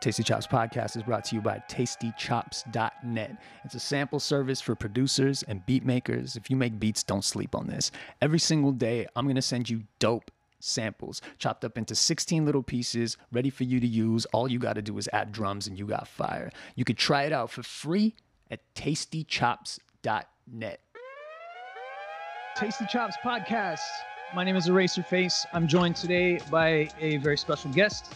Tasty Chops podcast is brought to you by tastychops.net. It's a sample service for producers and beat makers. If you make beats, don't sleep on this. Every single day, I'm going to send you dope samples chopped up into 16 little pieces ready for you to use. All you got to do is add drums and you got fire. You could try it out for free at tastychops.net. Tasty Chops podcast. My name is Eraserface. I'm joined today by a very special guest.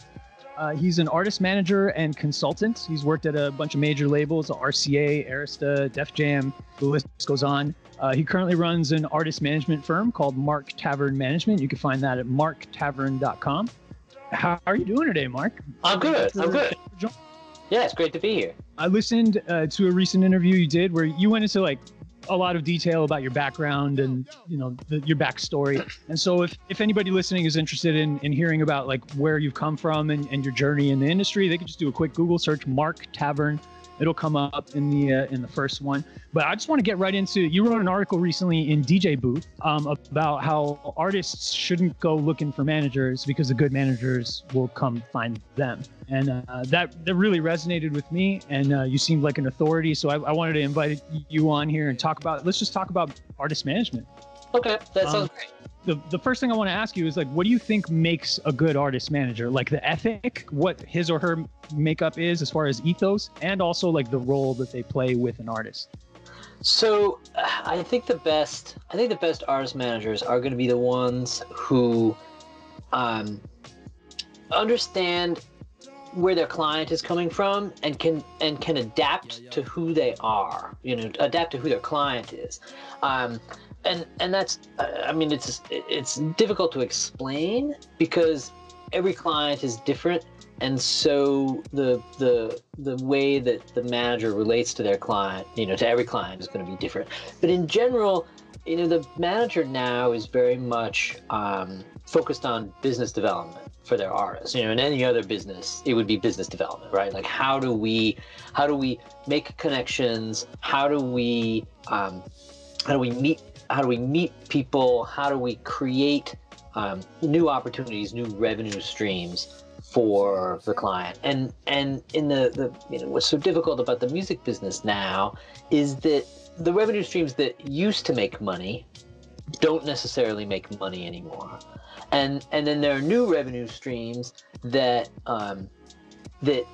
Uh, he's an artist manager and consultant. He's worked at a bunch of major labels, RCA, Arista, Def Jam, the list goes on. Uh, he currently runs an artist management firm called Mark Tavern Management. You can find that at marktavern.com. How are you doing today, Mark? I'm good. I'm good. Yeah, it's great to be here. I listened uh, to a recent interview you did where you went into like a lot of detail about your background and you know the, your backstory. And so if, if anybody listening is interested in, in hearing about like where you've come from and, and your journey in the industry they can just do a quick google search mark tavern it'll come up in the uh, in the first one but i just want to get right into you wrote an article recently in dj booth um, about how artists shouldn't go looking for managers because the good managers will come find them and uh, that that really resonated with me. And uh, you seemed like an authority, so I, I, wanted to invite you on here and talk about. Let's just talk about artist management. Okay, that sounds um, great. The, the first thing I want to ask you is like, what do you think makes a good artist manager? Like the ethic, what his or her makeup is as far as ethos, and also like the role that they play with an artist. So, I think the best, I think the best artist managers are going to be the ones who um, understand where their client is coming from and can and can adapt to who they are you know adapt to who their client is um, and and that's i mean it's it's difficult to explain because every client is different and so the the the way that the manager relates to their client you know to every client is going to be different but in general you know the manager now is very much um, focused on business development for their artists. You know, in any other business, it would be business development, right? Like how do we how do we make connections? How do we um, how do we meet how do we meet people? How do we create um, new opportunities, new revenue streams for the client? And and in the, the you know what's so difficult about the music business now is that the revenue streams that used to make money don't necessarily make money anymore and and then there are new revenue streams that um, that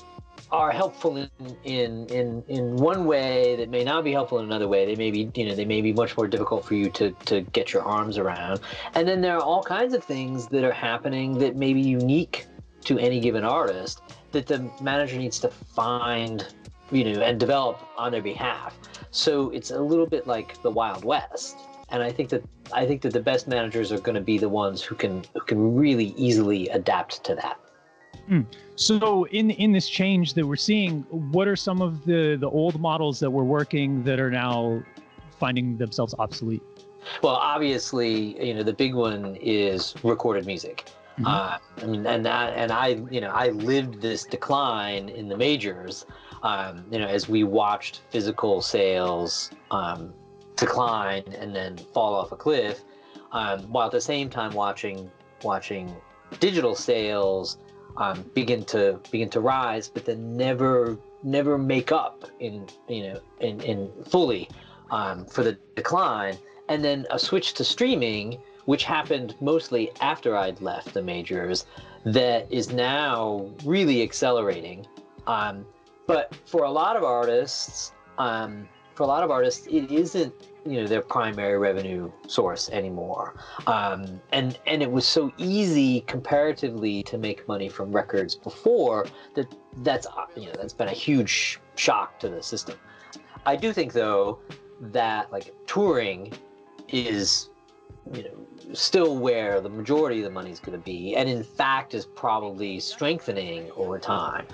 are helpful in, in in in one way that may not be helpful in another way. They may be you know they may be much more difficult for you to to get your arms around. And then there are all kinds of things that are happening that may be unique to any given artist that the manager needs to find you know and develop on their behalf. So it's a little bit like the Wild West and I think that I think that the best managers are going to be the ones who can who can really easily adapt to that. Mm. So in in this change that we're seeing, what are some of the the old models that were working that are now finding themselves obsolete? Well, obviously, you know the big one is recorded music. Mm-hmm. Uh, I mean, and that, and I, you know, I lived this decline in the majors. Um, you know, as we watched physical sales um, decline and then fall off a cliff, um, while at the same time watching watching digital sales um, begin to begin to rise, but then never never make up in you know in in fully um, for the decline, and then a switch to streaming, which happened mostly after I'd left the majors, that is now really accelerating. Um, but for a lot of artists, um, for a lot of artists, it isn't you know their primary revenue source anymore. Um, and and it was so easy comparatively to make money from records before that that's you know that's been a huge shock to the system. I do think though that like touring is you know still where the majority of the money is going to be and in fact is probably strengthening over time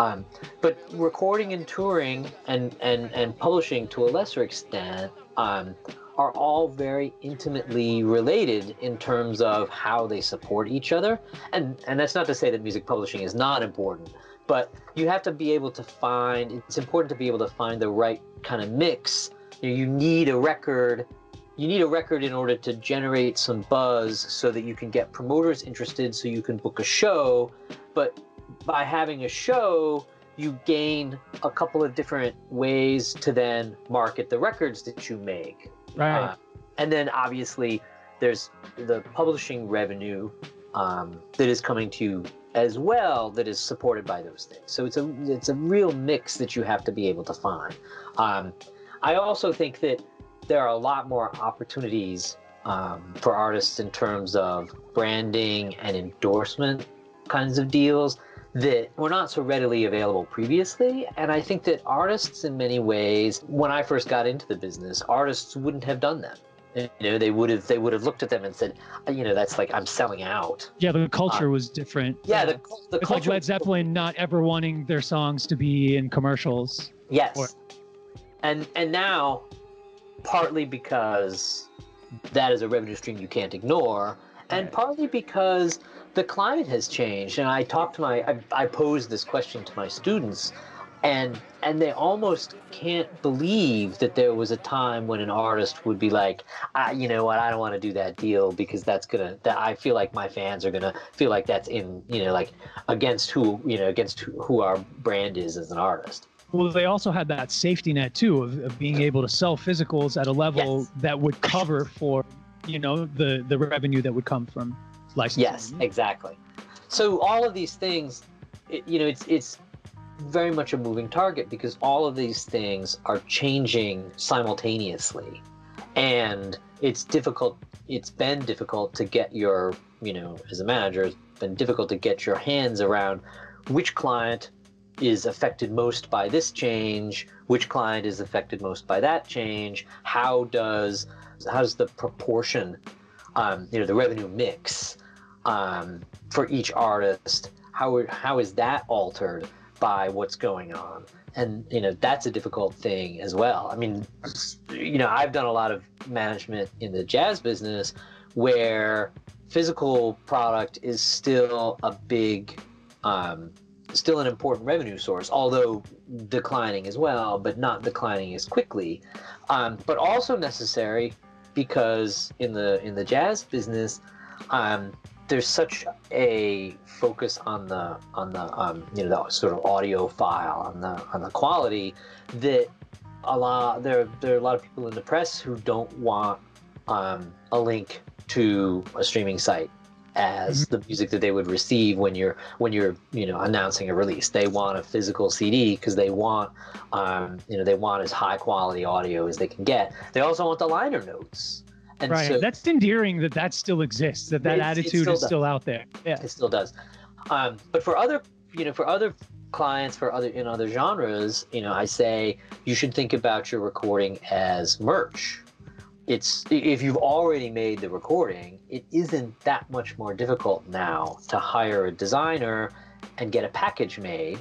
um, but recording and touring and, and, and publishing to a lesser extent um, are all very intimately related in terms of how they support each other. And, and that's not to say that music publishing is not important, but you have to be able to find, it's important to be able to find the right kind of mix. You, know, you need a record you need a record in order to generate some buzz so that you can get promoters interested so you can book a show but by having a show, you gain a couple of different ways to then market the records that you make. Right. Uh, and then obviously there's the publishing revenue um, that is coming to you as well that is supported by those things. So it's a it's a real mix that you have to be able to find. Um, I also think that there are a lot more opportunities um, for artists in terms of branding and endorsement kinds of deals that were not so readily available previously. And I think that artists, in many ways, when I first got into the business, artists wouldn't have done that. You know, they would have they would have looked at them and said, uh, you know, that's like I'm selling out. Yeah, the culture uh, was different. Yeah, the, the it's like Led Zeppelin not ever wanting their songs to be in commercials. Yes, or, and and now, partly because that is a revenue stream you can't ignore, and partly because the climate has changed. And I talked to my, I, I posed this question to my students and and they almost can't believe that there was a time when an artist would be like ah, you know what i don't want to do that deal because that's gonna that i feel like my fans are gonna feel like that's in you know like against who you know against who, who our brand is as an artist well they also had that safety net too of, of being able to sell physicals at a level yes. that would cover for you know the the revenue that would come from licensing. Yes exactly. So all of these things it, you know it's it's very much a moving target because all of these things are changing simultaneously. And it's difficult it's been difficult to get your you know as a manager it's been difficult to get your hands around which client is affected most by this change which client is affected most by that change how does how does the proportion um, you know the revenue mix um, for each artist how, how is that altered by what's going on? And you know that's a difficult thing as well. I mean you know i've done a lot of management in the jazz business where physical product is still a big um, still an important revenue source although declining as well but not declining as quickly. Um, but also necessary because in the in the jazz business um, there's such a focus on the on the um, you know the sort of audiophile on the on the quality that a lot there there are a lot of people in the press who don't want um, a link to a streaming site as mm-hmm. the music that they would receive when you're when you're you know announcing a release. They want a physical cd because they want um, you know they want as high quality audio as they can get. They also want the liner notes and right. So, That's endearing that that still exists. That that attitude still is does. still out there. Yeah. It still does. Um, but for other, you know, for other clients, for other in other genres, you know, I say you should think about your recording as merch. It's if you've already made the recording, it isn't that much more difficult now to hire a designer and get a package made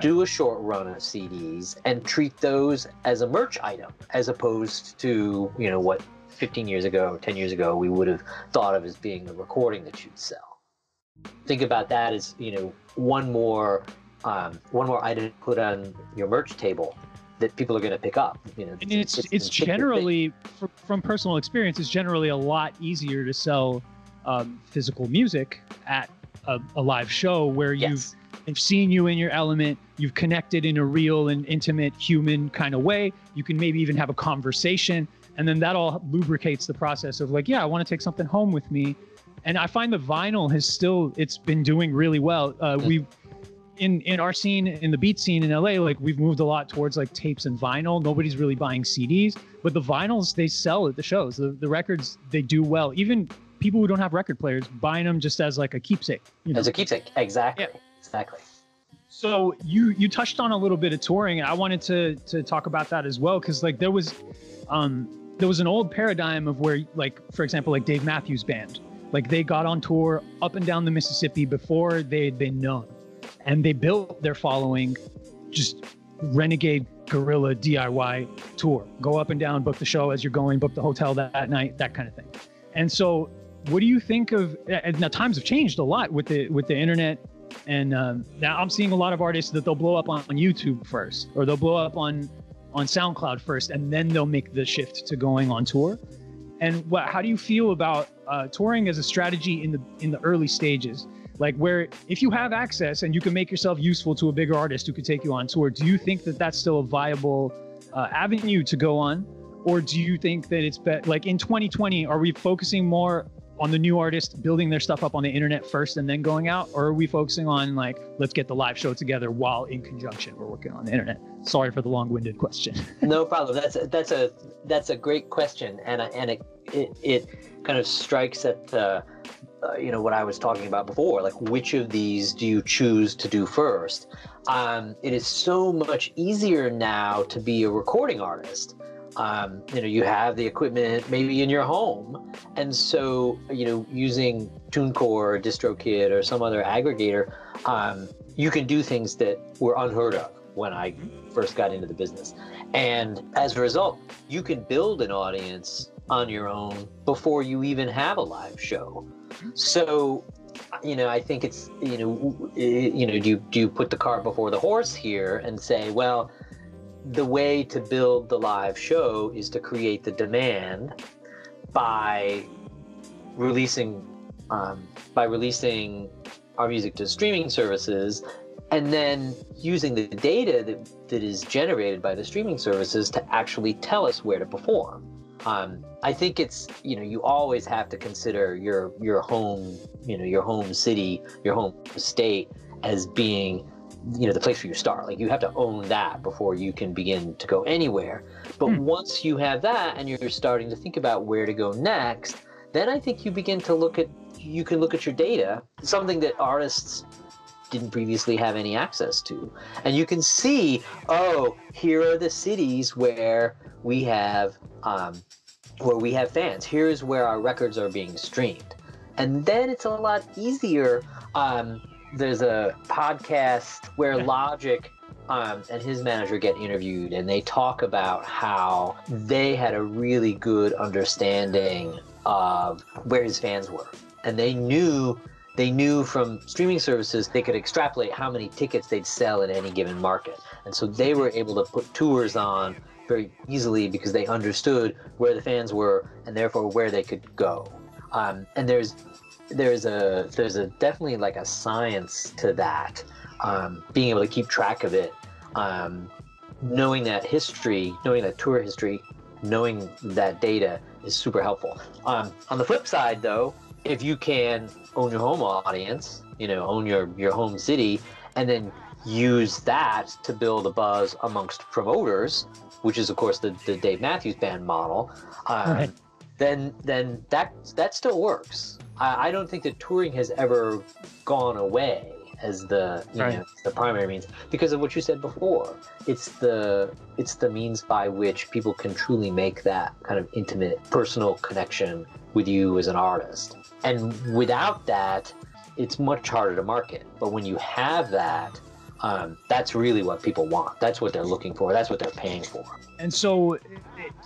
do a short run of CDs and treat those as a merch item as opposed to you know what 15 years ago, 10 years ago, we would have thought of as being a recording that you'd sell. Think about that as you know one more um, one more item to put on your merch table that people are going to pick up. You know, and it's it's, it's generally from personal experience, it's generally a lot easier to sell um, physical music at a, a, live show where yes. you've they've seen you in your element you've connected in a real and intimate human kind of way you can maybe even have a conversation and then that all lubricates the process of like yeah i want to take something home with me. And i find the vinyl has still it's been doing really well. Uh, we've in in our scene in the beat scene in la like we've moved a lot towards like tapes and vinyl. Nobody's really buying cds but the vinyls they sell at the shows. The, the records they do well. Even people who don't have record players buying them just as like a keepsake you know? as a keepsake exactly yeah. exactly. So you you touched on a little bit of touring and i wanted to to talk about that as well because like there was um there was an old paradigm of where, like, for example, like Dave Matthews Band, like they got on tour up and down the Mississippi before they'd been known, and they built their following, just renegade guerrilla DIY tour. Go up and down, book the show as you're going, book the hotel that, that night, that kind of thing. And so, what do you think of? Now times have changed a lot with the with the internet, and um, now I'm seeing a lot of artists that they'll blow up on, on YouTube first, or they'll blow up on on SoundCloud first, and then they'll make the shift to going on tour. And what, how do you feel about uh, touring as a strategy in the in the early stages? like where if you have access and you can make yourself useful to a bigger artist who could take you on tour do you think that that's still a viable uh, avenue to go on or do you think that it's be- like in 2020 are we focusing more on the new artist building their stuff up on the internet first and then going out? Or are we focusing on like let's get the live show together while in conjunction? We're working on the internet. Sorry for the long-winded question. No problem. That's a, that's a that's a great question. And and it it, it kind of strikes at uh, you know what I was talking about before, like which of these do you choose to do first? Um, it is so much easier now to be a recording artist. Um, you know, you have the equipment maybe in your home, and so you know, using TuneCore, or DistroKid, or some other aggregator, um, you can do things that were unheard of when I first got into the business. And as a result, you can build an audience on your own before you even have a live show. So, you know, I think it's you know, you know, do you do you put the cart before the horse here and say, well, the way to build the live show is to create the demand by releasing um, by releasing our music to streaming services and then using the data that, that is generated by the streaming services to actually tell us where to perform. Um, I think it's you know you always have to consider your your home you know your home city your home state as being you know the place where you start like you have to own that before you can begin to go anywhere but hmm. once you have that and you're starting to think about where to go next then i think you begin to look at you can look at your data something that artists didn't previously have any access to and you can see oh here are the cities where we have um, where we have fans. Here's where our records are being streamed. And then it's a lot easier. Um, there's a podcast where Logic um, and his manager get interviewed, and they talk about how they had a really good understanding of where his fans were, and they knew they knew from streaming services they could extrapolate how many tickets they'd sell in any given market, and so they were able to put tours on very easily because they understood where the fans were and therefore where they could go. Um, and there's there's a there's a definitely like a science to that. Um, being able to keep track of it, um, knowing that history, knowing that tour history, knowing that data is super helpful. Um, on the flip side, though, if you can own your home audience, you know, own your your home city, and then use that to build a buzz amongst promoters which is of course the, the Dave Matthews Band model, um, right. Then then that that still works. I, I, don't think that touring has ever gone away as the you right. know the primary means because of what you said before. It's the it's the means by which people can truly make that kind of intimate personal connection with you as an artist. And without that, it's much harder to market. But when you have that, um, that's really what people want. That's what they're looking for. That's what they're paying for. And so,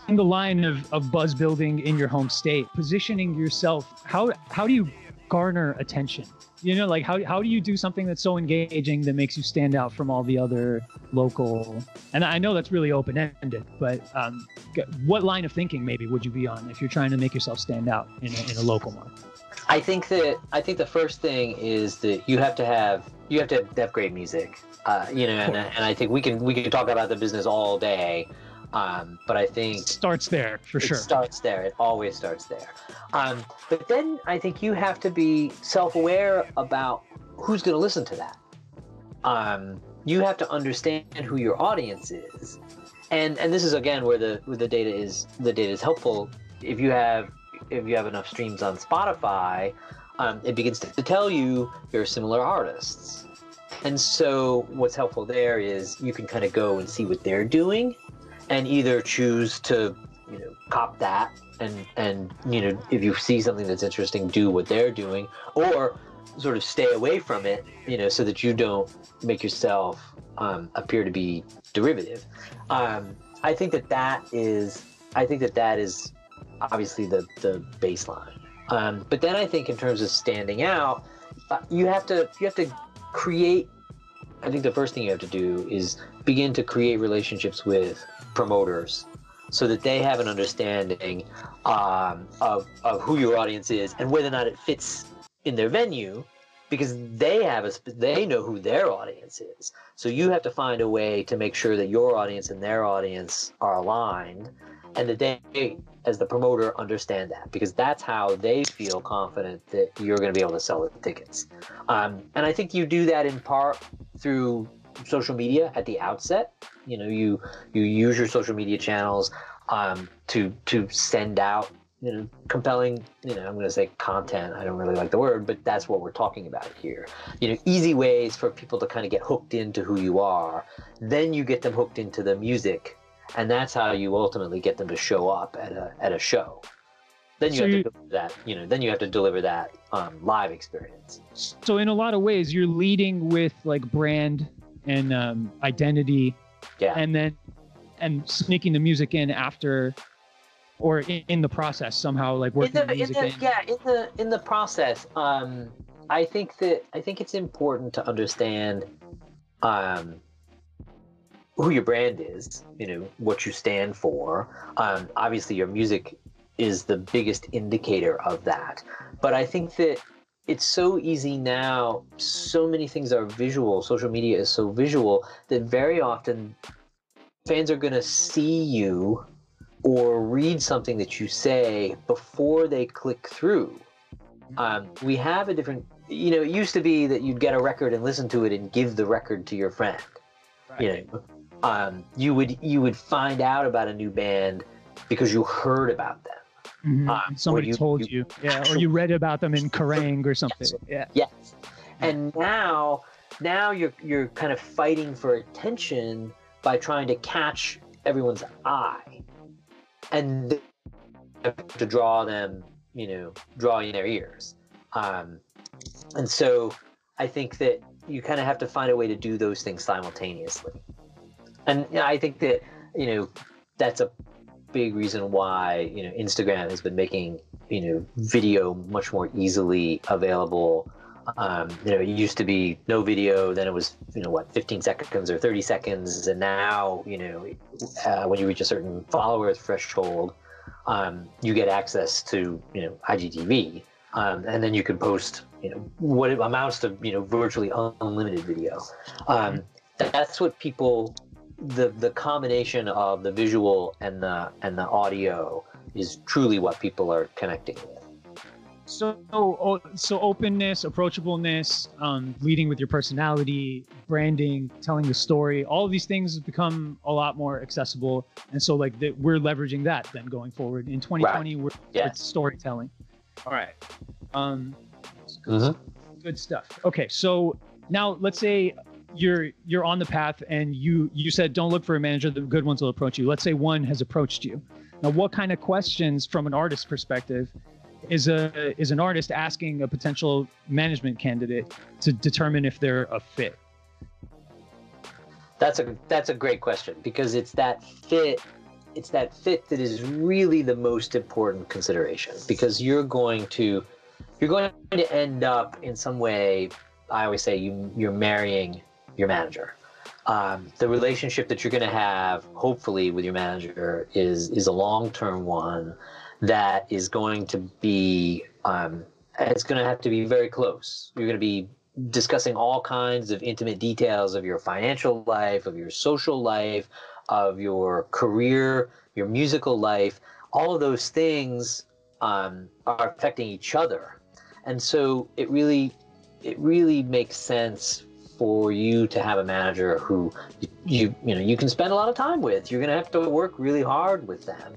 the line of, of buzz building in your home state, positioning yourself, how how do you garner attention? You know, like how how do you do something that's so engaging that makes you stand out from all the other local? And I know that's really open ended, but um, what line of thinking maybe would you be on if you're trying to make yourself stand out in a, in a local market? I think that I think the first thing is that you have to have you have to have great music. Uh, you know, and, and I think we can we can talk about the business all day. Um, but I think it starts there for it sure. starts there. It always starts there. Um, but then I think you have to be self-aware about who's going to listen to that. Um, you have to understand who your audience is, and and this is again where the where the data is the data is helpful. If you have if you have enough streams on Spotify, um, it begins to tell you there are similar artists. And so what's helpful there is you can kind of go and see what they're doing and either choose to, you know, cop that and and you know, if you see something that's interesting, do what they're doing or sort of stay away from it, you know, so that you don't make yourself um, appear to be derivative. Um, I think that that is I think that that is obviously the the baseline. Um, but then I think in terms of standing out, uh, you have to you have to create. I think the first thing you have to do is begin to create relationships with promoters so that they have an understanding um, of, of who your audience is and whether or not it fits in their venue because they have a they know who their audience is. So you have to find a way to make sure that your audience and their audience are aligned, and that they, as the promoter, understand that because that's how they feel confident that you're going to be able to sell the tickets. Um, and I think you do that in part through social media at the outset. You know, you you use your social media channels um, to to send out you know compelling you know i'm going to say content. I don't really like the word but that's what we're talking about here. You know easy ways for people to kind of get hooked into who you are. Then you get them hooked into the music and that's how you ultimately get them to show up at a at a show. Then you So have to deliver that you know then you have to deliver that um, live experience. So in a lot of ways, you're leading with like brand and um, identity, yeah. And then and sneaking the music in after, or in, in the process somehow, like in working the, the in music the, in. yeah in the in the process um i think that i think it's important to understand um who your brand is you know what you stand for. Um obviously your music is the biggest indicator of that. But i think that it's so easy now so many things are visual social media is so visual that very often fans are going to see you or read something that you say before they click through. Um, we have a different, you know, it used to be that you'd get a record and listen to it and give the record to your friend. You know, um, you would you would find out about a new band because you heard about them. Mhm. Uh, And Somebody you- told you- you, yeah, or you read about them in Kerrang or something. Yeah. Yes. And now now you're you're kind of fighting for attention by trying to catch everyone's eye. And to draw them, you know, draw in their ears. Um, and so I think that you kind of have to find a way to do those things simultaneously. And I think that, you know, that's a big reason why, you know, Instagram has been making, you know, video much more easily available. Um, you know, it used to be no video, then it was, you know, what, 15 seconds or 30 seconds. And now, you know, uh, when you reach a certain follower threshold, um, you get access to, you know, IGTV. Um, and then you can post, you know, what amounts to, you know, virtually unlimited video. Um, that's what people, the the combination of the visual and the and the audio is truly what people are connecting with. So, oh, so openness, approachableness, um, leading with your personality, branding, telling the story, all of these things have become a lot more accessible. And so, like, that we're leveraging that then going forward. In 2020, we're Yeah. it's storytelling. All right. Um, Mhm. good stuff. Okay, so now let's say you're you're on the path and you you said don't look for a manager. The good ones will approach you. Let's say one has approached you. Now what kind of questions from an artist perspective is a is an artist asking a potential management candidate to determine if they're a fit? That's a that's a great question because it's that fit it's that fit that is really the most important consideration because you're going to you're going to end up in some way I always say you you're marrying your manager. Um, the relationship that you're going to have hopefully with your manager is is a long-term one that is going to be um, it's going to have to be very close. You're going to be discussing all kinds of intimate details of your financial life, of your social life, of your career, your musical life. All of those things um, are affecting each other, and so it really, it really makes sense for you to have a manager who you you know you can spend a lot of time with. You're going to have to work really hard with them,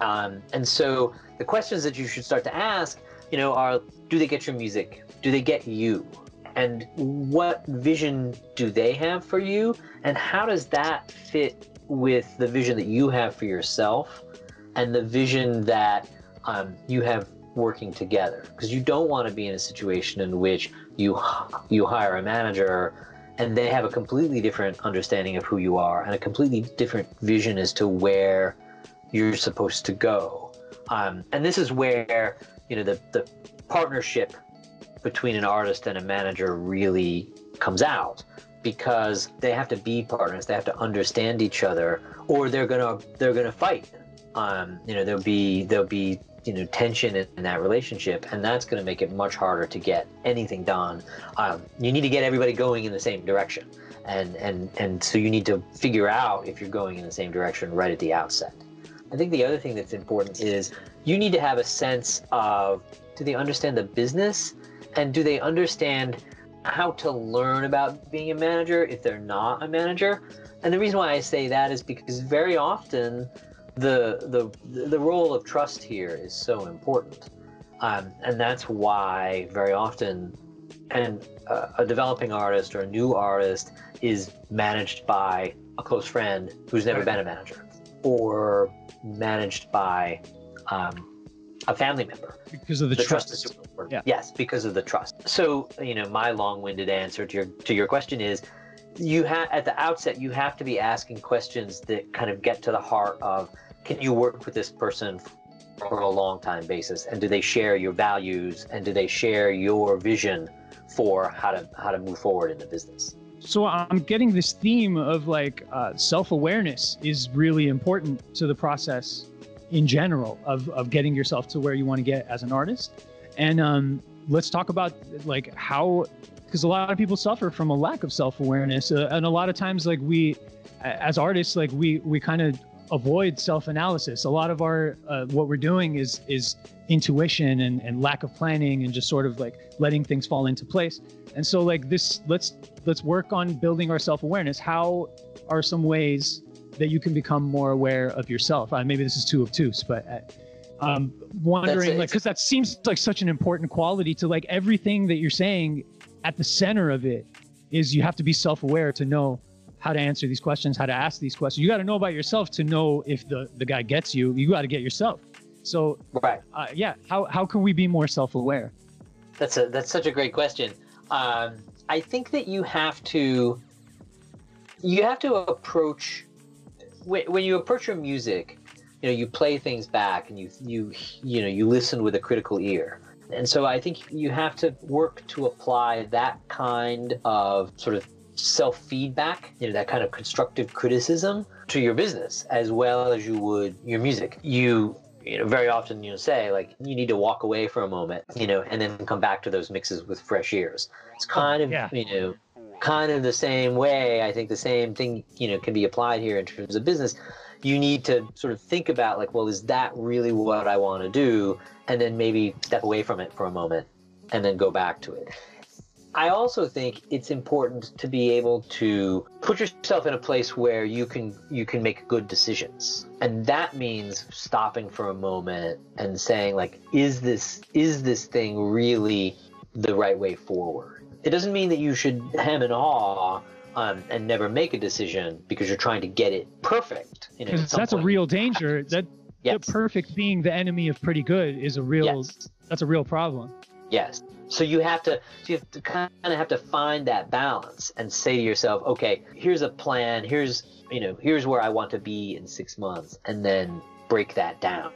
um, and so the questions that you should start to ask, you know, are: Do they get your music? Do they get you? and what vision do they have for you and how does that fit with the vision that you have for yourself and the vision that um, you have working together because you don't want to be in a situation in which you you hire a manager and they have a completely different understanding of who you are and a completely different vision as to where you're supposed to go. Um, and this is where you know the, the partnership between an artist and a manager really comes out because they have to be partners they have to understand each other or they're gonna they're gonna fight. Um, you know there'll be there'll be you know tension in, that relationship and that's going to make it much harder to get anything done. Um, you need to get everybody going in the same direction and and and so you need to figure out if you're going in the same direction right at the outset. I think the other thing that's important is you need to have a sense of do they understand the business? And do they understand how to learn about being a manager if they're not a manager? And the reason why i say that is because very often the the the role of trust here is so important, um, and that's why very often, and uh, a developing artist or a new artist is managed by a close friend who's never been a manager, or managed by um, a family member because of the, the trust. trust is super important. Yeah. Yes, because of the trust. So you know, my long-winded answer to your to your question is you have at the outset you have to be asking questions that kind of get to the heart of can you work with this person for a long time basis? And do they share your values? And do they share your vision for how to how to move forward in the business? So I'm getting this theme of like uh, self-awareness is really important to the process in general of, of getting yourself to where you want to get as an artist. And um, let's talk about like how, because a lot of people suffer from a lack of self-awareness, uh, and a lot of times like we, as artists, like we we kind of avoid self-analysis. A lot of our uh, what we're doing is is intuition and, and lack of planning and just sort of like letting things fall into place. And so like this, let's let's work on building our self-awareness. How are some ways that you can become more aware of yourself? Uh, maybe this is of twos, but uh, um, wondering it. like because that seems like such an important quality to like everything that you're saying. At the center of it is you have to be self-aware to know how to answer these questions, how to ask these questions. You got to know about yourself to know if the the guy gets you. You got to get yourself. So right uh, yeah, how how can we be more self-aware? That's a that's such a great question. Um, I think that you have to you have to approach when, when you approach your music. You know, you play things back, and you you you know you listen with a critical ear. And so I think you have to work to apply that kind of sort of self feedback, you know, that kind of constructive criticism to your business as well as you would your music. You you know, very often you know say like you need to walk away for a moment, you know, and then come back to those mixes with fresh ears. It's kind of yeah. you know, kind of the same way. I think the same thing you know can be applied here in terms of business. You need to sort of think about like, well, is that really what I want to do? And then maybe step away from it for a moment, and then go back to it. I also think it's important to be able to put yourself in a place where you can you can make good decisions. And that means stopping for a moment and saying like is this is this thing really the right way forward? It doesn't mean that you should hem and haw um, and never make a decision because you're trying to get it perfect. You know, that's a real danger. That Yes. the perfect being the enemy of pretty good is a real Yes. that's a real problem. Yes. So you have to you have to kind of have to find that balance and say to yourself, okay, here's a plan. Here's you know here's where I want to be in six months, and then break that down.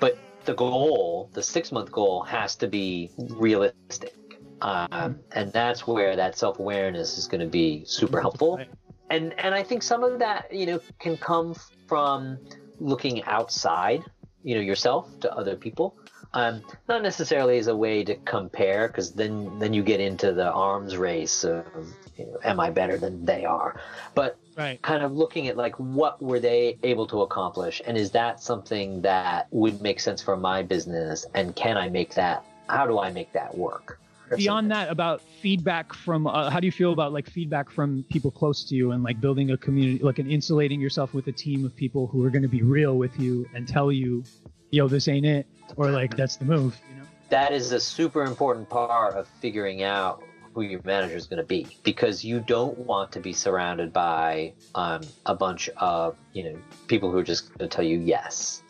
But the goal, the six month goal, has to be realistic, um, and that's where that self awareness is going to be super helpful. And and I think some of that you know can come from looking outside, you know, yourself to other people um, not necessarily as a way to compare because then then you get into the arms race of you know, am i better than they are but Right. kind of looking at like what were they able to accomplish and is that something that would make sense for my business and can i make that how do i make that work Beyond something. that, about feedback from uh, how do you feel about like feedback from people close to you and like building a community, like and insulating yourself with a team of people who are going to be real with you and tell you, yo, this ain't it, or like that's the move. You know. that is a super important part of figuring out who your manager is going to be because you don't want to be surrounded by um, a bunch of you know people who are just going to tell you yes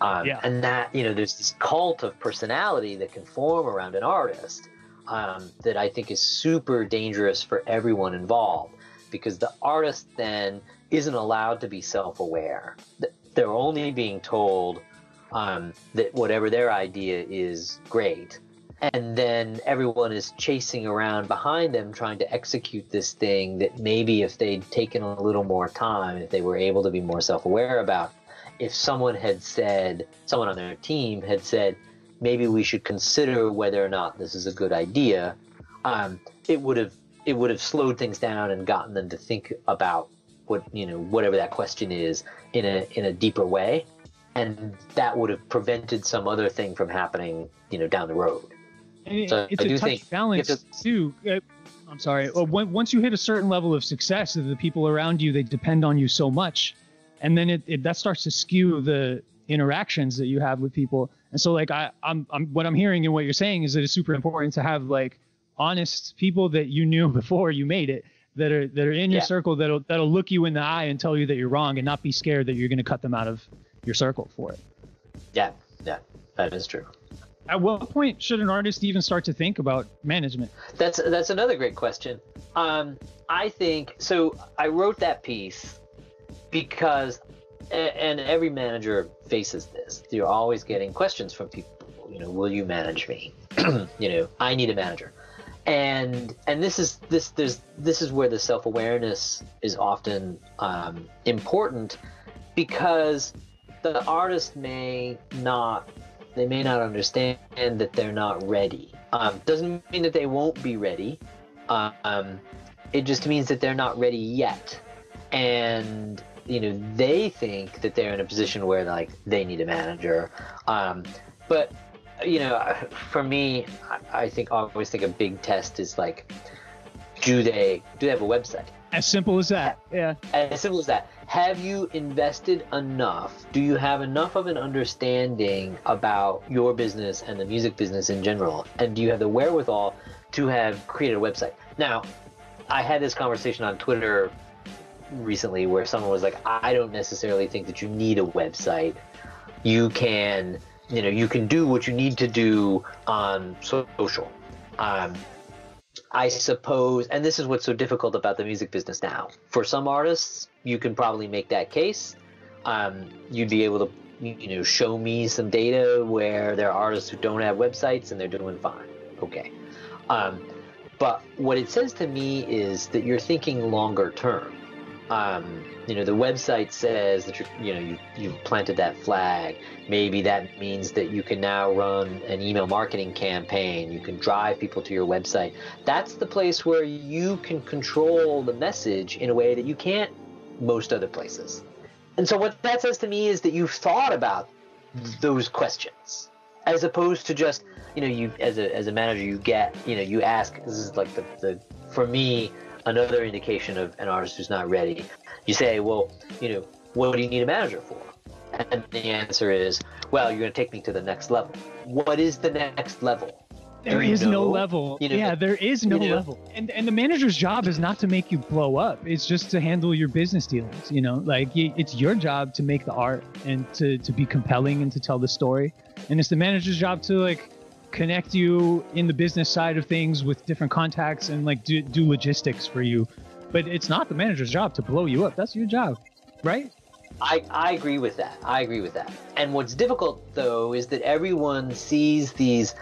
um, Yeah. and that you know there's this cult of personality that can form around an artist um, that i think is super dangerous for everyone involved because the artist then isn't allowed to be self-aware they're only being told um, that whatever their idea is great. And then everyone is chasing around behind them trying to execute this thing that maybe if they'd taken a little more time, if they were able to be more self aware about, if someone had said, someone on their team had said, maybe we should consider whether or not this is a good idea, um, it would have it would have slowed things down and gotten them to think about what you know whatever that question is in a in a deeper way, and that would have prevented some other thing from happening you know down the road. So it's I a touch balance to, too. Uh, I'm sorry. Once you hit a certain level of success, the people around you they depend on you so much, and then it, it that starts to skew the interactions that you have with people. And so, like, I, I'm, I'm what I'm hearing and what you're saying is that it's super important to have like honest people that you knew before you made it that are that are in your yeah. circle that'll that'll look you in the eye and tell you that you're wrong and not be scared that you're going to cut them out of your circle for it. Yeah, yeah, that is true. At what point should an artist even start to think about management? That's that's another great question. Um, I think so. I wrote that piece because, and every manager faces this. You're always getting questions from people. You know, will you manage me? you know, I need a manager and and this is this there's this is where the self-awareness is often um, important because the artist may not they may not understand that they're not ready um, doesn't mean that they won't be ready um, it just means that they're not ready yet and you know they think that they're in a position where like they need a manager um, but you know, for me, I think I always think a big test is like, do they do they have a website? As simple as that. Yeah. As simple as that. Have you invested enough? Do you have enough of an understanding about your business and the music business in general? And do you have the wherewithal to have created a website? Now, I had this conversation on Twitter recently where someone was like, I don't necessarily think that you need a website. You can you know you can do what you need to do on social um, i suppose and this is what's so difficult about the music business now. For some artists you can probably make that case. Um, you'd be able to you know show me some data where there are artists who don't have websites and they're doing fine. Okay. Um, but what it says to me is that you're thinking longer term um, you know the website says that you you know you you've planted that flag. Maybe that means that you can now run an email marketing campaign. You can drive people to your website. That's the place where you can control the message in a way that you can't most other places. And so what that says to me is that you've thought about those questions as opposed to just you know you as a as a manager you get you know you ask this is like the, the for me another indication of an artist who's not ready. You say, well, you know, what do you need a manager for? And the answer is, well, you're going to take me to the next level. What is the next level? There is know? no level. You know, yeah, there is no you know? level. And and the manager's job is not to make you blow up. It's just to handle your business dealings. You know, like it's your job to make the art and to to be compelling and to tell the story. And it's the manager's job to like connect you in the business side of things with different contacts and like do, do logistics for you. But it's not the manager's job to blow you up. That's your job, right? I, I agree with that. I agree with that. And what's difficult though is that everyone sees these,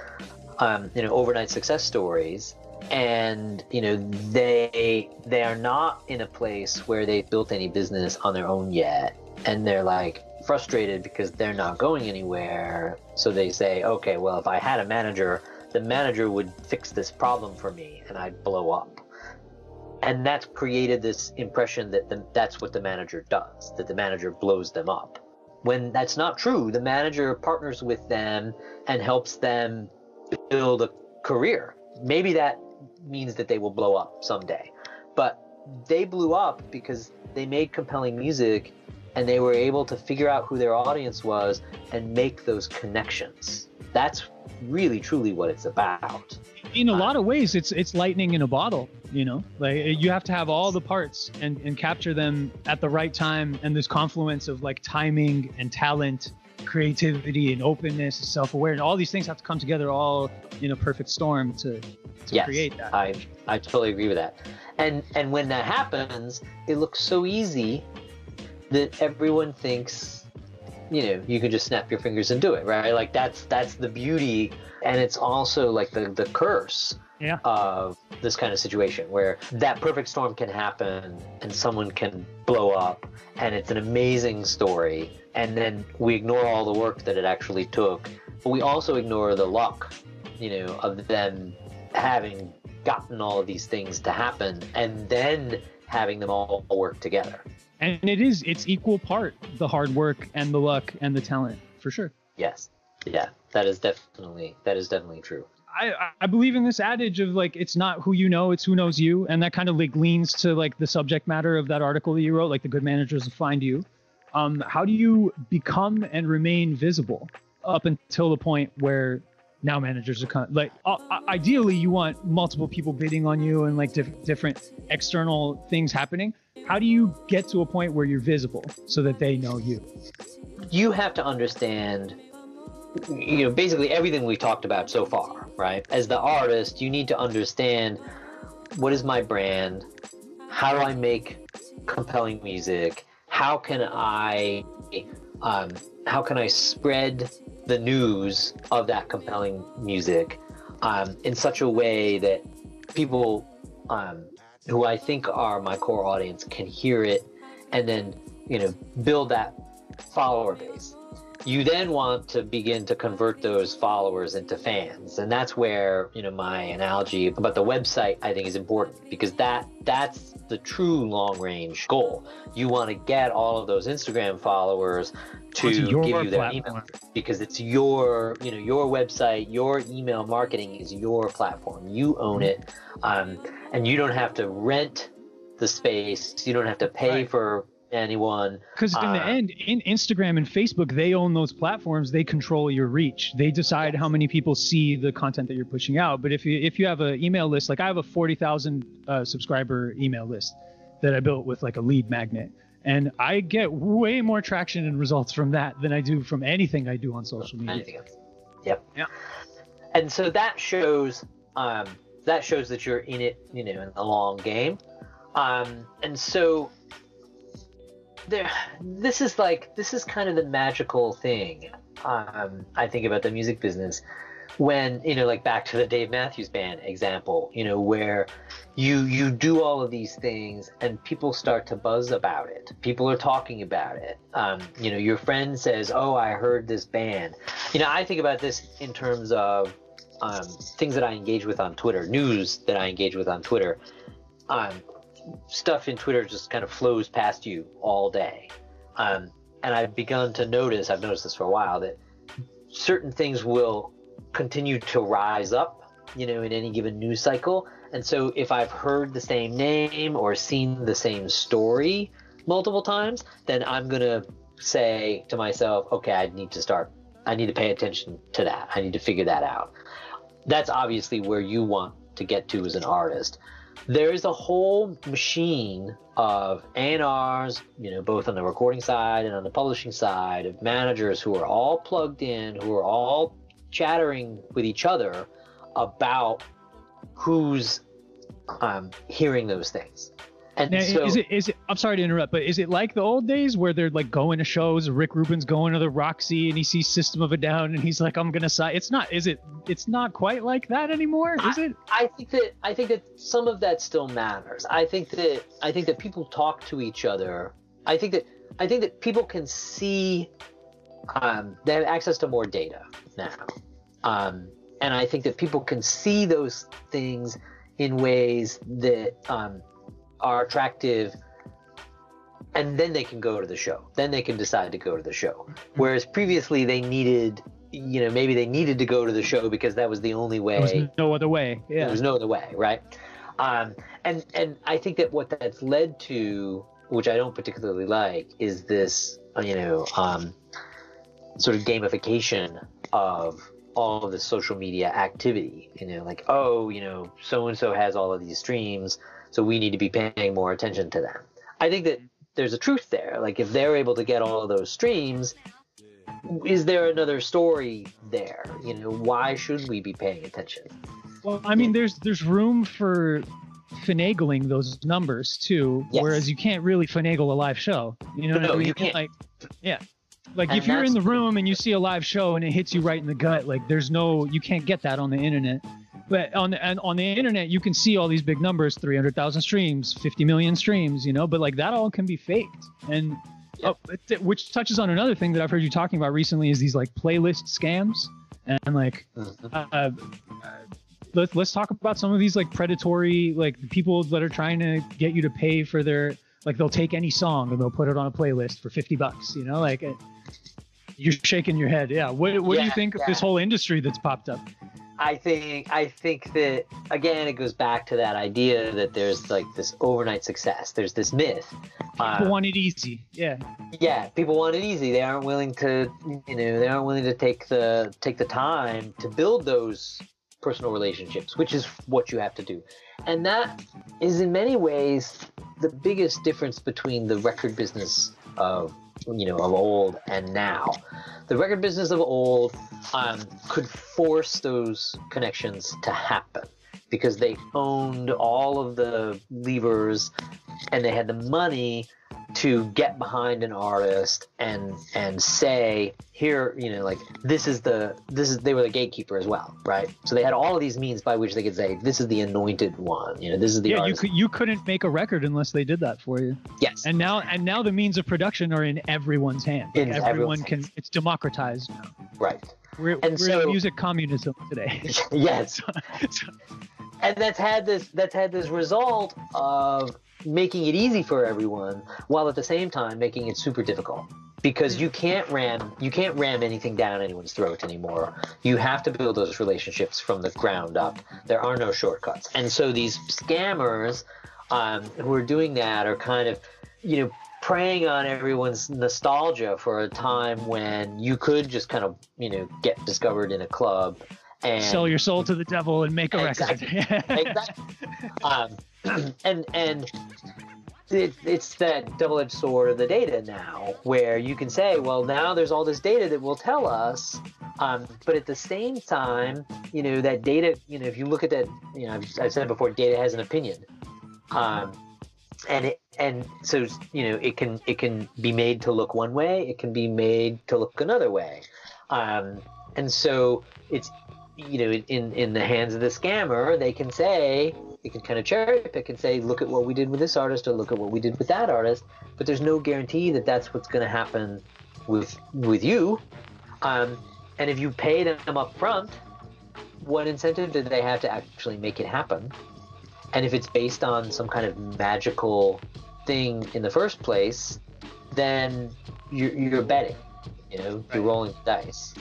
um, you know, overnight success stories, and you know they they are not in a place where they've built any business on their own yet, and they're like, frustrated because they're not going anywhere. So they say, okay, well, if I had a manager, the manager would fix this problem for me and I'd blow up. And that's created this impression that the, that's what the manager does, that the manager blows them up. When that's not true, the manager partners with them and helps them build a career. Maybe that means that they will blow up someday. But they blew up because they made compelling music and they were able to figure out who their audience was and make those connections. That's really truly what it's about. In a uh, lot of ways, it's it's lightning in a bottle. You know, like you have to have all the parts and and capture them at the right time, and this confluence of like timing and talent, creativity and openness, self awareness, all these things have to come together all in a perfect storm to to yes, create that. I I totally agree with that. And and when that happens, it looks so easy that everyone thinks you know you can just snap your fingers and do it right like that's that's the beauty and it's also like the the curse Yeah. of this kind of situation where that perfect storm can happen and someone can blow up and it's an amazing story and then we ignore all the work that it actually took but we also ignore the luck you know of them having gotten all of these things to happen and then having them all work together And it is it's equal part the hard work and the luck and the talent for sure. yes yeah that is definitely that is definitely true I, I believe in this adage of like it's not who you know, it's who knows you, and that kind of like leans to like the subject matter of that article that you wrote, like the good managers will find you. Um, how do you become and remain visible up until the point where now managers are kind of, like uh, ideally you want multiple people bidding on you and like diff- different external things happening. How do you get to a point where you're visible so that they know you? you have to understand you know basically everything we talked about so far right as the artist you need to understand what is my brand how do i make compelling music how can i um, how can i spread the news of that compelling music um, in such a way that people um, who i think are my core audience can hear it and then you know build that follower base. You then want to begin to convert those followers into fans. And that's where you know my analogy about the website i think is important because that that's the true long range goal. You want to get all of those instagram followers to give you their platform. email because it's your you know your website your email marketing is your platform you own it um, and you don't have to rent the space you don't have to pay Right. for anyone Because in the Uh, end, in Instagram and Facebook, they own those platforms. They control your reach. They decide how many people see the content that you're pushing out. But if you if you have an email list, like I have a forty thousand uh, subscriber email list that I built with like a lead magnet, and I get way more traction and results from that than I do from anything I do on social media. anything else. Yep. Yeah. And so that shows um, that shows that you're in it, you know, in the long game. Um, and so there, this is like this is kind of the magical thing. Um, I think about the music business when you know, like back to the Dave Matthews Band example, you know, where you you do all of these things and people start to buzz about it. People are talking about it. Um, you know your friend says oh i heard this band. You know i think about this in terms of um, things that i engage with on twitter news that i engage with on twitter. Um, stuff in twitter just kind of flows past you all day. Um, and i've begun to notice i've noticed this for a while that certain things will continue to rise up you know in any given news cycle and so if I've heard the same name or seen the same story multiple times, then I'm going to say to myself, okay, I need to start, I need to pay attention to that. I need to figure that out. That's obviously where you want to get to as an artist. There is a whole machine of A&Rs, you know, both on the recording side and on the publishing side, of managers who are all plugged in, who are all chattering with each other about who's um, hearing those things. And Now, so, is it is it? I'm sorry to interrupt, but is it like the old days where they're like going to shows? Rick Rubin's going to the Roxy and he sees System of a Down and he's like, "I'm gonna sign." It's not. Is it? It's not quite like that anymore, is it? I think that I think that some of that still matters. I think that I think that people talk to each other. I think that I think that people can see um, they have access to more data now, um, and I think that people can see those things in ways that um, are attractive, and then they can go to the show. Then they can decide to go to the show. Whereas previously they needed, you know, maybe they needed to go to the show because that was the only way. There was no other way. yeah There was no other way, right? Um, and and I think that what that's led to, which I don't particularly like, is this you know um, sort of gamification of all of the social media activity. You know, like oh, you know, so and so has all of these streams, so we need to be paying more attention to them. I think that there's a truth there. Like if they're able to get all of those streams, is there another story there? You know, why should we be paying attention? Well, I mean, there's there's room for finagling those numbers too, Yes. whereas you can't really finagle a live show. You know what No, I mean? you can't. Like, yeah. Like And if you're in the room and you see a live show and it hits you right in the gut, like there's no, you can't get that on the internet. but on the and on the internet you can see all these big numbers 300000 streams 50 million streams you know but like that all can be faked and oh, which touches on another thing that i've heard you talking about recently is these like playlist scams and like Mhm. uh, uh, let's let's talk about some of these like predatory like people that are trying to get you to pay for their like they'll take any song and they'll put it on a playlist for 50 bucks you know like it, you're shaking your head yeah what, what do you Yeah, think of this whole industry that's popped up I think I think that again it goes back to that idea that there's like this overnight success. There's this myth. people Uh, want it easy yeah yeah, people want it easy. They aren't willing to, you know, they aren't willing to take the take the time to build those personal relationships, which is what you have to do. And that is in many ways the biggest difference between the record business of you know of old and now. The record business of old um, could force those connections to happen because they owned all of the levers and they had the money to get behind an artist and and say here you know like this is the this is they were the gatekeeper as well right? So they had all of these means by which they could say this is the anointed one you know this is the yeah you could you couldn't make a record unless they did that for you. Yes. And now and now the means of production are in everyone's hand Like, everyone can it's democratized now. Right we're, And we're in so- music communism today. Yes. So- so- and that's had this that's had this result of making it easy for everyone while at the same time making it super difficult. Because you can't ram you can't ram anything down anyone's throat anymore. You have to build those relationships from the ground up. There are no shortcuts. And so these scammers um, who are doing that are kind of you know preying on everyone's nostalgia for a time when you could just kind of you know get discovered in a club and sell your soul to the devil and make a Exactly. record exactly. Um, and and it, it's that double-edged sword of the data now, where you can say, well, now there's all this data that will tell us, um, but at the same time, you know, that data, you know, if you look at that, you know, I've, I've said before, data has an opinion, um, and it, and so you know, it can it can be made to look one way, it can be made to look another way, um, and so it's you know, in in the hands of the scammer, they can say they can kind of cherry pick and say, look at what we did with this artist or look at what we did with that artist, but there's no guarantee that that's what's going to happen with with you. Um, and if you pay them up front, what incentive do they have to actually make it happen? And if it's based on some kind of magical thing in the first place, then you're, you're betting. You know, you're rolling dice.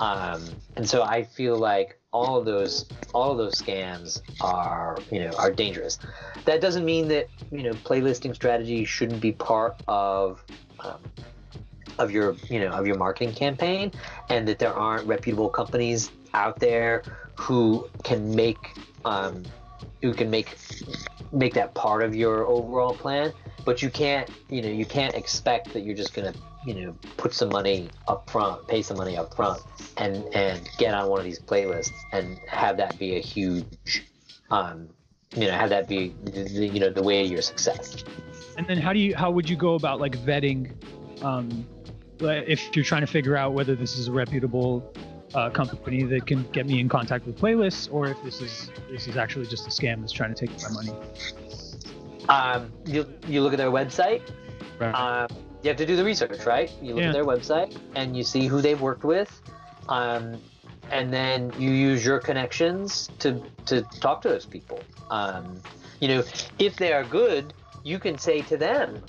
Um, and so I feel like all of those all of those scams are you know are dangerous. That doesn't mean that you know playlisting strategy shouldn't be part of um, of your you know of your marketing campaign, and that there aren't reputable companies out there who can make um, who can make make that part of your overall plan. But you can't you know you can't expect that you're just gonna you know put some money up front, pay some money up front, and and get on one of these playlists and have that be a huge um, you know have that be the, you know the way of your success. and then how do you how would you go about like vetting um if you're trying to figure out whether this is a reputable uh, company that can get me in contact with playlists or if this is this is actually just a scam that's trying to take my money Um, you you look at their website. right Um, you have to do the research, right? You look Yeah. at their website and you see who they've worked with, um, and then you use your connections to to talk to those people. Um, you know, if they are good, you can say to them,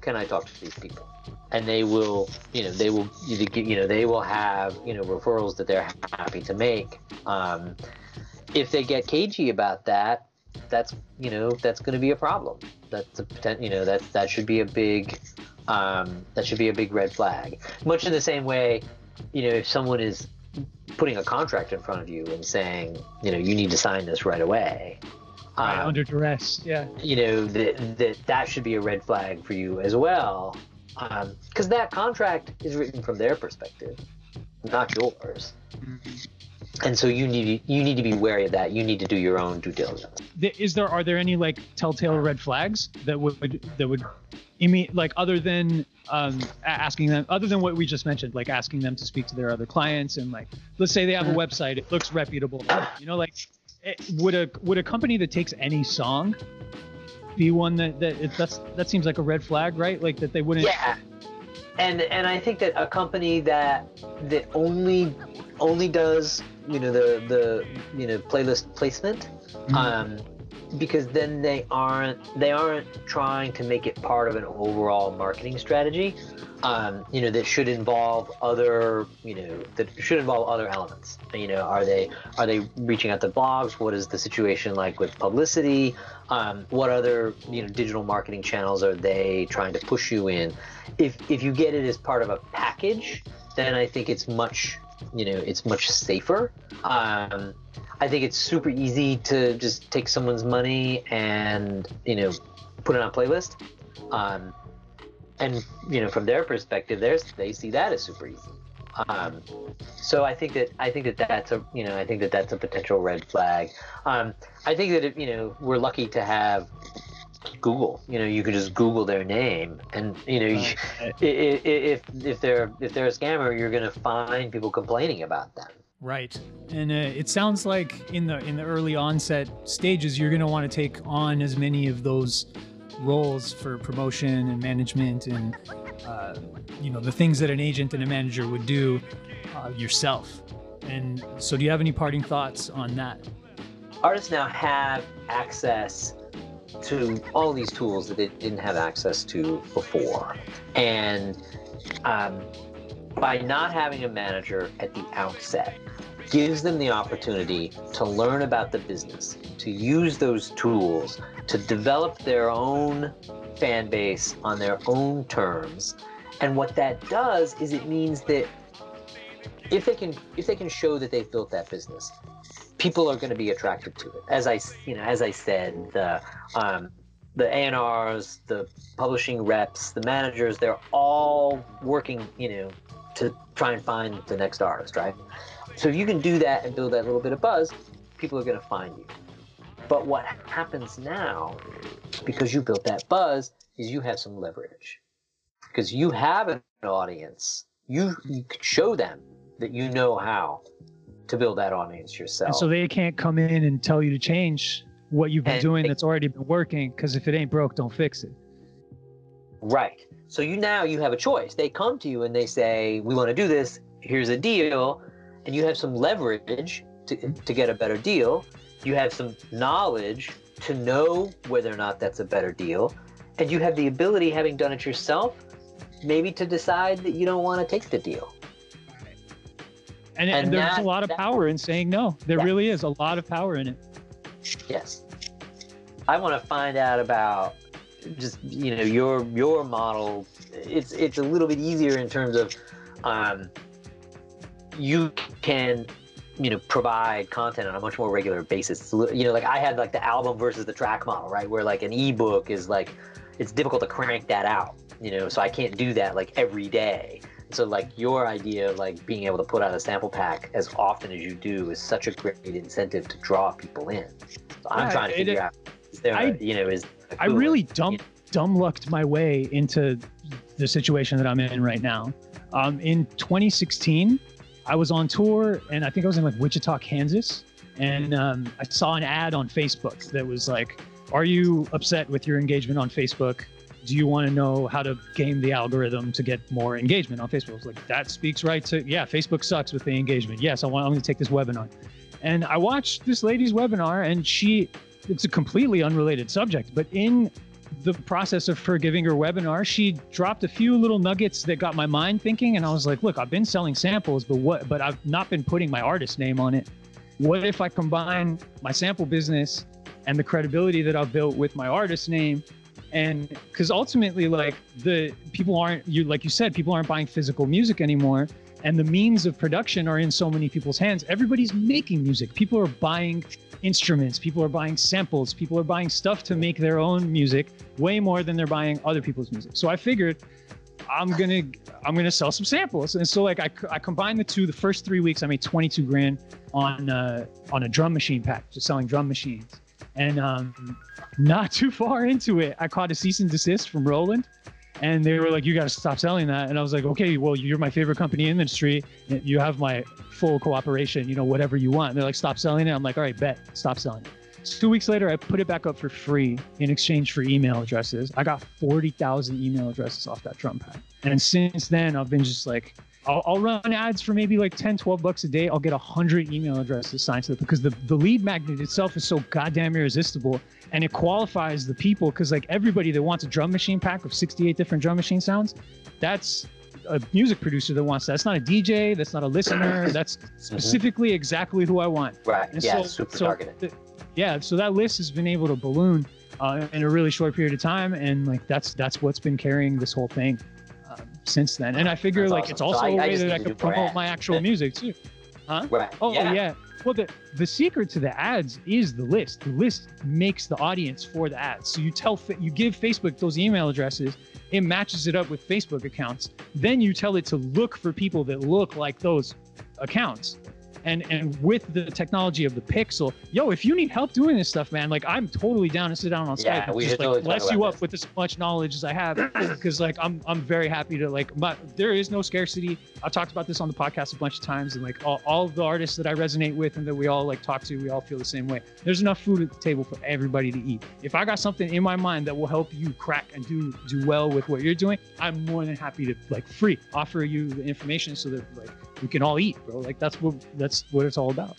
"Can I talk to these people?" And they will, you know, they will, you know, they will have, you know, referrals that they're happy to make. Um, if they get cagey about that, that's, you know, that's going to be a problem. That's a potent, you know, that that should be a big, um, that should be a big red flag. Much in the same way, you know, if someone is putting a contract in front of you and saying, you know, you need to sign this right away. Right, um, under duress yeah you know that that that should be a red flag for you as well Um, because that contract is written from their perspective not yours. Mm-hmm. And so you need you need to be wary of that. You need to do your own due diligence. Is there are there any like telltale red flags that would that would imme- like other than um, asking them other than what we just mentioned like asking them to speak to their other clients and like let's say they have a mm-hmm. website it looks reputable. You know like it, would a would a company that takes any song be one that that it, that's that seems like a red flag, right? Like that they wouldn't. Yeah, and and I think that a company that that only only does you know the the you know playlist placement, mm-hmm. um, because then they aren't they aren't trying to make it part of an overall marketing strategy. Um, you know that should involve other you know that should involve other elements. You know, are they are they reaching out to blogs? What is the situation like with publicity? Um, what other you know digital marketing channels are they trying to push you in? If if you get it as part of a package, then I think it's much you know it's much safer. Um, I think it's super easy to just take someone's money and you know put it on a playlist. Um, and you know from their perspective, there's they see that as super easy. Um, so I think that I think that that's a you know I think that that's a potential red flag. Um, I think that if, you know we're lucky to have Google. You know, you can just Google their name, and you know, you, if if they're if they're a scammer, you're gonna find people complaining about them. Right, and uh, it sounds like in the in the early onset stages, you're gonna want to take on as many of those roles for promotion and management and uh, you know the things that an agent and a manager would do uh, yourself. And so, do you have any parting thoughts on that? Artists now have access to all these tools that they didn't have access to before, and um, by not having a manager at the outset gives them the opportunity to learn about the business, to use those tools to develop their own fan base on their own terms. And what that does is it means that if they can if they can show that they've built that business, people are going to be attracted to it. As I you know as I said, the um, the A&Rs, the publishing reps, the managers, they're all working, you know, to try and find the next artist, right? So if you can do that and build that little bit of buzz, people are going to find you. But what happens now, because you built that buzz, is you have some leverage. Because you have an audience. You, you show them that you know how to build that audience yourself. And so they can't come in and tell you to change what you've been and doing they, that's already been working because if it ain't broke, don't fix it. Right. So you now you have a choice. They come to you and they say, "We want to do this. Here's a deal," and you have some leverage to to get a better deal you have some knowledge to know whether or not that's a better deal, and you have the ability, having done it yourself, maybe to decide that you don't want to take the deal. And, and, and there's that, a lot of that, power in saying no. There yeah. really is a lot of power in it. Yes. I want to find out about just you know your your model. It's it's a little bit easier in terms of um, you can you know provide content on a much more regular basis you know like i had like the album versus the track model right where like an ebook is like it's difficult to crank that out you know so i can't do that like every day so like your idea of like being able to put out a sample pack as often as you do is such a great incentive to draw people in so i'm yeah, trying to figure it, out is there I, a, you know is i really dumb you know? dumb lucked my way into the situation that i'm in right now um, in 2016 I was on tour and I think I was in like Wichita, Kansas. And um, I saw an ad on Facebook that was like, Are you upset with your engagement on Facebook? Do you want to know how to game the algorithm to get more engagement on Facebook? I was like, That speaks right to, yeah, Facebook sucks with the engagement. Yes, I want, I'm going to take this webinar. And I watched this lady's webinar and she, it's a completely unrelated subject, but in the process of her giving her webinar, she dropped a few little nuggets that got my mind thinking. And I was like, look, I've been selling samples, but what, but I've not been putting my artist name on it. What if I combine my sample business and the credibility that I've built with my artist name? And because ultimately, like the people aren't, you, like you said, people aren't buying physical music anymore and the means of production are in so many people's hands. Everybody's making music. People are buying instruments, people are buying samples, people are buying stuff to make their own music way more than they're buying other people's music. So I figured I'm gonna I'm gonna sell some samples, and so like I, I combined the two. The first three weeks I made 22 grand on uh, on a drum machine pack, just selling drum machines. And um, not too far into it, I caught a cease and desist from Roland, and they were like, "You got to stop selling that." And I was like, "Okay, well, you're my favorite company in the industry. You have my full cooperation. You know, whatever you want." And they're like, "Stop selling it." I'm like, "All right, bet, stop selling it." Two weeks later, I put it back up for free in exchange for email addresses. I got 40,000 email addresses off that drum pad. And since then, I've been just like, I'll, I'll, run ads for maybe like 10, 12 bucks a day. I'll get 100 email addresses signed to it because the, the lead magnet itself is so goddamn irresistible and it qualifies the people because like everybody that wants a drum machine pack of 68 different drum machine sounds, that's a music producer that wants that. That's not a DJ. That's not a listener. That's mm-hmm. specifically exactly who I want. Right. And yeah. So, super so targeted. Yeah. So that list has been able to balloon uh, in a really short period of time, and like that's that's what's been carrying this whole thing um, since then. And I figure That's like awesome. it's also so a way that I could promote my actual music too. Huh? Right. Oh yeah. yeah. Well, the the secret to the ads is the list. The list makes the audience for the ads. So you tell you give Facebook those email addresses, it matches it up with Facebook accounts. Then you tell it to look for people that look like those accounts and and with the technology of the pixel yo if you need help doing this stuff man like i'm totally down to sit down on yeah, skype we just like totally bless you up with as much knowledge as i have because like i'm i'm very happy to like but there is no scarcity. I've talked about this on the podcast a bunch of times and like all, all the artists that i resonate with and that we all like talk to we all feel the same way. There's enough food at the table for everybody to eat. If i got something in my mind that will help you crack and do do well with what you're doing i'm more than happy to like free offer you the information so that like we can all eat, bro. Like that's what that's what it's all about.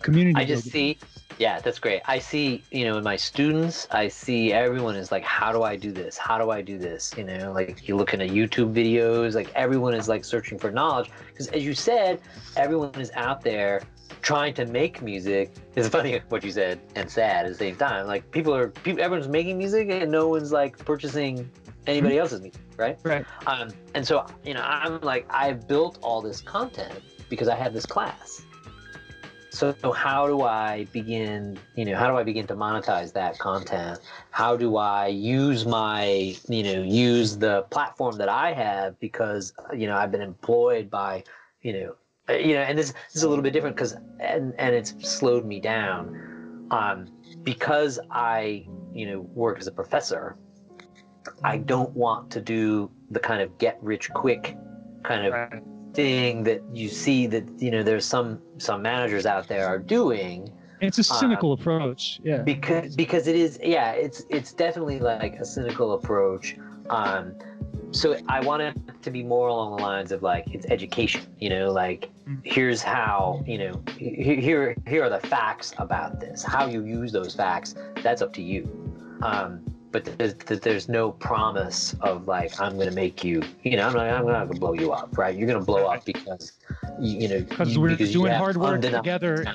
Community. I just see, yeah, that's great. I see, you know, in my students, I see everyone is like, how do I do this? How do I do this? You know, like you look into YouTube videos, like everyone is like searching for knowledge because, as you said, everyone is out there trying to make music. It's funny what you said and sad at the same time. Like people are, people, everyone's making music and no one's like purchasing anybody else's music, right? Right. Um, and so, you know, I'm like, I built all this content because I had this class. So how do I begin, you know, how do I begin to monetize that content? How do I use my, you know, use the platform that I have because, you know, I've been employed by, you know, you know, and this, this is a little bit different because, and, and it's slowed me down. Um, because I, you know, work as a professor, I don't want to do the kind of get rich quick kind of right. thing that you see that you know there's some some managers out there are doing. It's a cynical um, approach, yeah. Because because it is, yeah. It's it's definitely like a cynical approach. Um, so I want it to be more along the lines of like it's education. You know, like mm. here's how you know here here are the facts about this. How you use those facts, that's up to you. Um, but there's, there's no promise of like I'm gonna make you, you know, I'm not, I'm not gonna blow you up, right? You're gonna blow up because you, you know because we're because doing hard work together.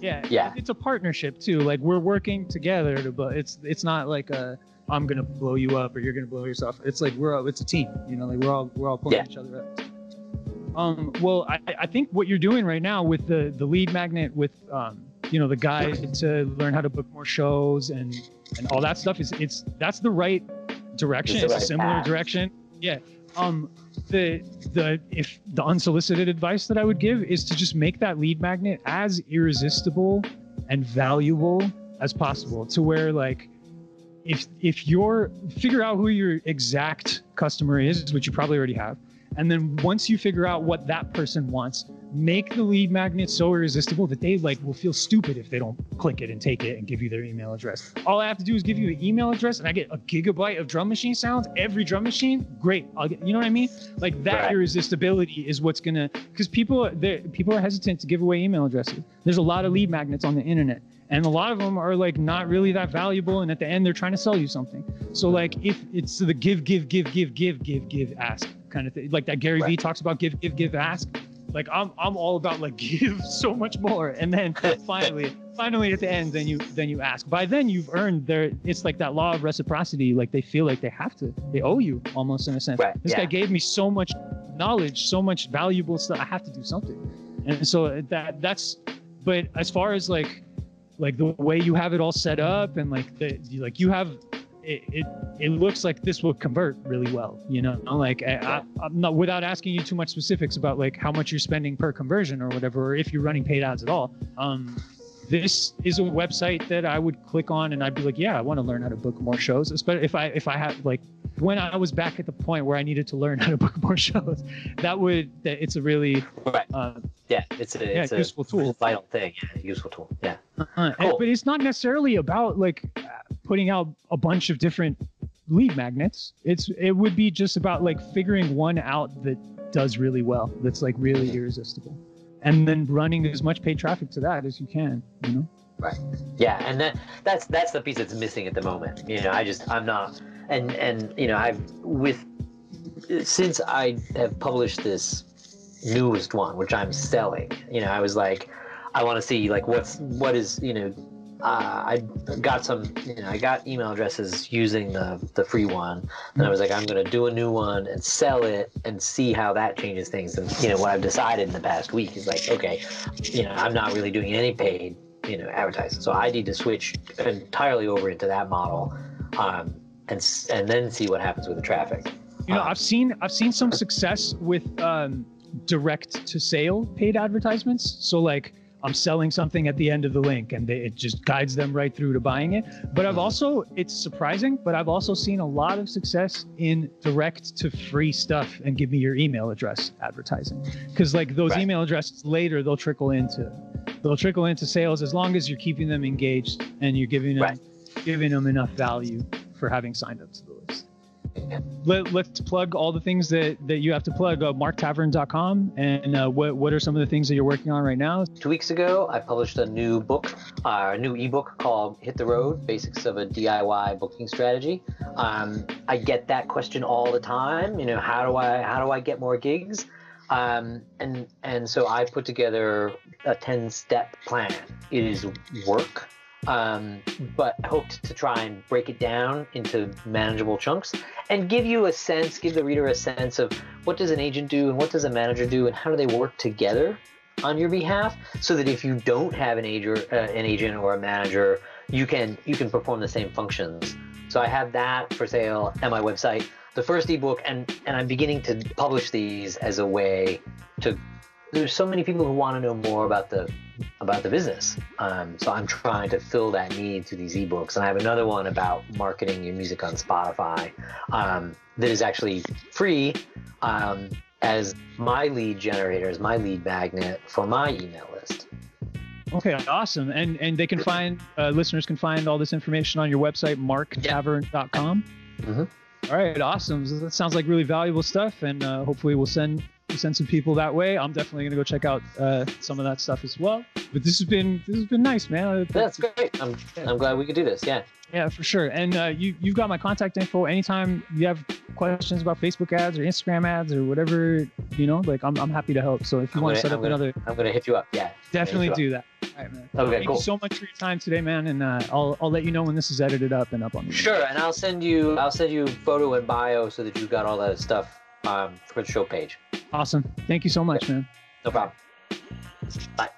Yeah, yeah, it's a partnership too. Like we're working together to, but it's it's not like a I'm gonna blow you up or you're gonna blow yourself. It's like we're all, it's a team, you know, like we're all we're all pulling yeah. each other up. Um, well, I, I think what you're doing right now with the the lead magnet with um, you know the guide to learn how to book more shows and and all that stuff is it's that's the right direction. It's, it's right a similar path. direction. Yeah. Um, the the if the unsolicited advice that I would give is to just make that lead magnet as irresistible and valuable as possible to where like if if you're figure out who your exact customer is, which you probably already have, and then once you figure out what that person wants, make the lead magnet so irresistible that they like will feel stupid if they don't click it and take it and give you their email address. All I have to do is give you an email address and I get a gigabyte of drum machine sounds every drum machine. Great. I'll get, you know what I mean? Like that right. irresistibility is what's gonna because people people are hesitant to give away email addresses. There's a lot of lead magnets on the internet and a lot of them are like not really that valuable and at the end they're trying to sell you something so like if it's the give give give give give give give ask kind of thing like that gary right. vee talks about give give give ask like I'm I'm all about like give so much more, and then finally finally at the end then you then you ask. By then you've earned their. It's like that law of reciprocity. Like they feel like they have to. They owe you almost in a sense. Right. This yeah. guy gave me so much knowledge, so much valuable stuff. I have to do something, and so that that's. But as far as like like the way you have it all set up and like the like you have it, it, looks like this will convert really well. You know, like I, am not without asking you too much specifics about like how much you're spending per conversion or whatever, or if you're running paid ads at all. Um, this is a website that I would click on and I'd be like, yeah, I want to learn how to book more shows. Especially if I if I had like when I was back at the point where I needed to learn how to book more shows, that would that it's a really Right. uh, Yeah, it's a Yeah, it's a useful tool. vital thing. Yeah, useful tool. Yeah. uh, and- Cool. but it's not necessarily about like putting out a bunch of different lead magnets. It's it would be just about like figuring one out that does really well, that's like really irresistible, and then running as much paid traffic to that as you can. You know. Right. Yeah, and that that's that's the piece that's missing at the moment. You know, I just I'm not and and you know I've with since I have published this newest one, which I'm selling. You know, I was like, I want to see like what's what is you know. Uh, I got some, you know, I got email addresses using the the free one, and I was like, I'm gonna do a new one and sell it and see how that changes things. And you know, what I've decided in the past week is like, okay, you know, I'm not really doing any paid you know advertising so i need to switch entirely over into that model um, and and then see what happens with the traffic You know, Um, I've seen I've seen some success with um, direct to sale paid advertisements. So like I'm selling something at the end of the link, and they, it just guides them right through to buying it. But I've also it's surprising, but I've also seen a lot of success in direct to free stuff and give me your email address advertising. Because like those Right. email addresses later they'll trickle into they'll trickle into sales as long as you're keeping them engaged and you're giving them Right. giving them enough value for having signed up to the let, let's plug all the things that, that you have to plug uh, marktavern.com and uh, what, what are some of the things that you're working on right now? Two weeks ago i published a new book uh, a new ebook called hit the road basics of a diy booking strategy. Um, i get that question all the time you know how do i how do i get more gigs? Um, and and so i put together a 10 step plan. It is work um, but hoped to try and break it down into manageable chunks and give you a sense, give the reader a sense of what does an agent do and what does a manager do and how do they work together on your behalf, so that if you don't have an agent, uh, an agent or a manager, you can you can perform the same functions. So I have that for sale at my website. The first ebook, and and I'm beginning to publish these as a way to. There's so many people who want to know more about the about the business. Um, so I'm trying to fill that need through these ebooks. And I have another one about marketing your music on Spotify um, that is actually free um, as my lead generator, as my lead magnet for my email list. okay awesome and and they can find uh, listeners can find all this information on your website marktavern.com Mhm. all right awesome So that sounds like really valuable stuff and uh, hopefully we'll send we'll send some people that way i'm definitely going to go check out uh, some of that stuff as well but this has been this has been nice man That's great. I'm, I'm glad we could do this. Yeah. Yeah, for sure. And uh, you you've got my contact info. Anytime you have questions about Facebook ads or Instagram ads or whatever, you know, like I'm, I'm happy to help. So if you I'm want to gonna- set I'm up gonna- another, I'm going to hit you up. Yeah. definitely you do that. All right, man. Okay, Thank cool. you so much for your time today, man. And uh, I'll I'll let you know when this is edited up and up on the Sure. And I'll send you I'll send you photo and bio so that you've got all that stuff um, for the show page. Awesome. Thank you so much, man. No problem. Bye.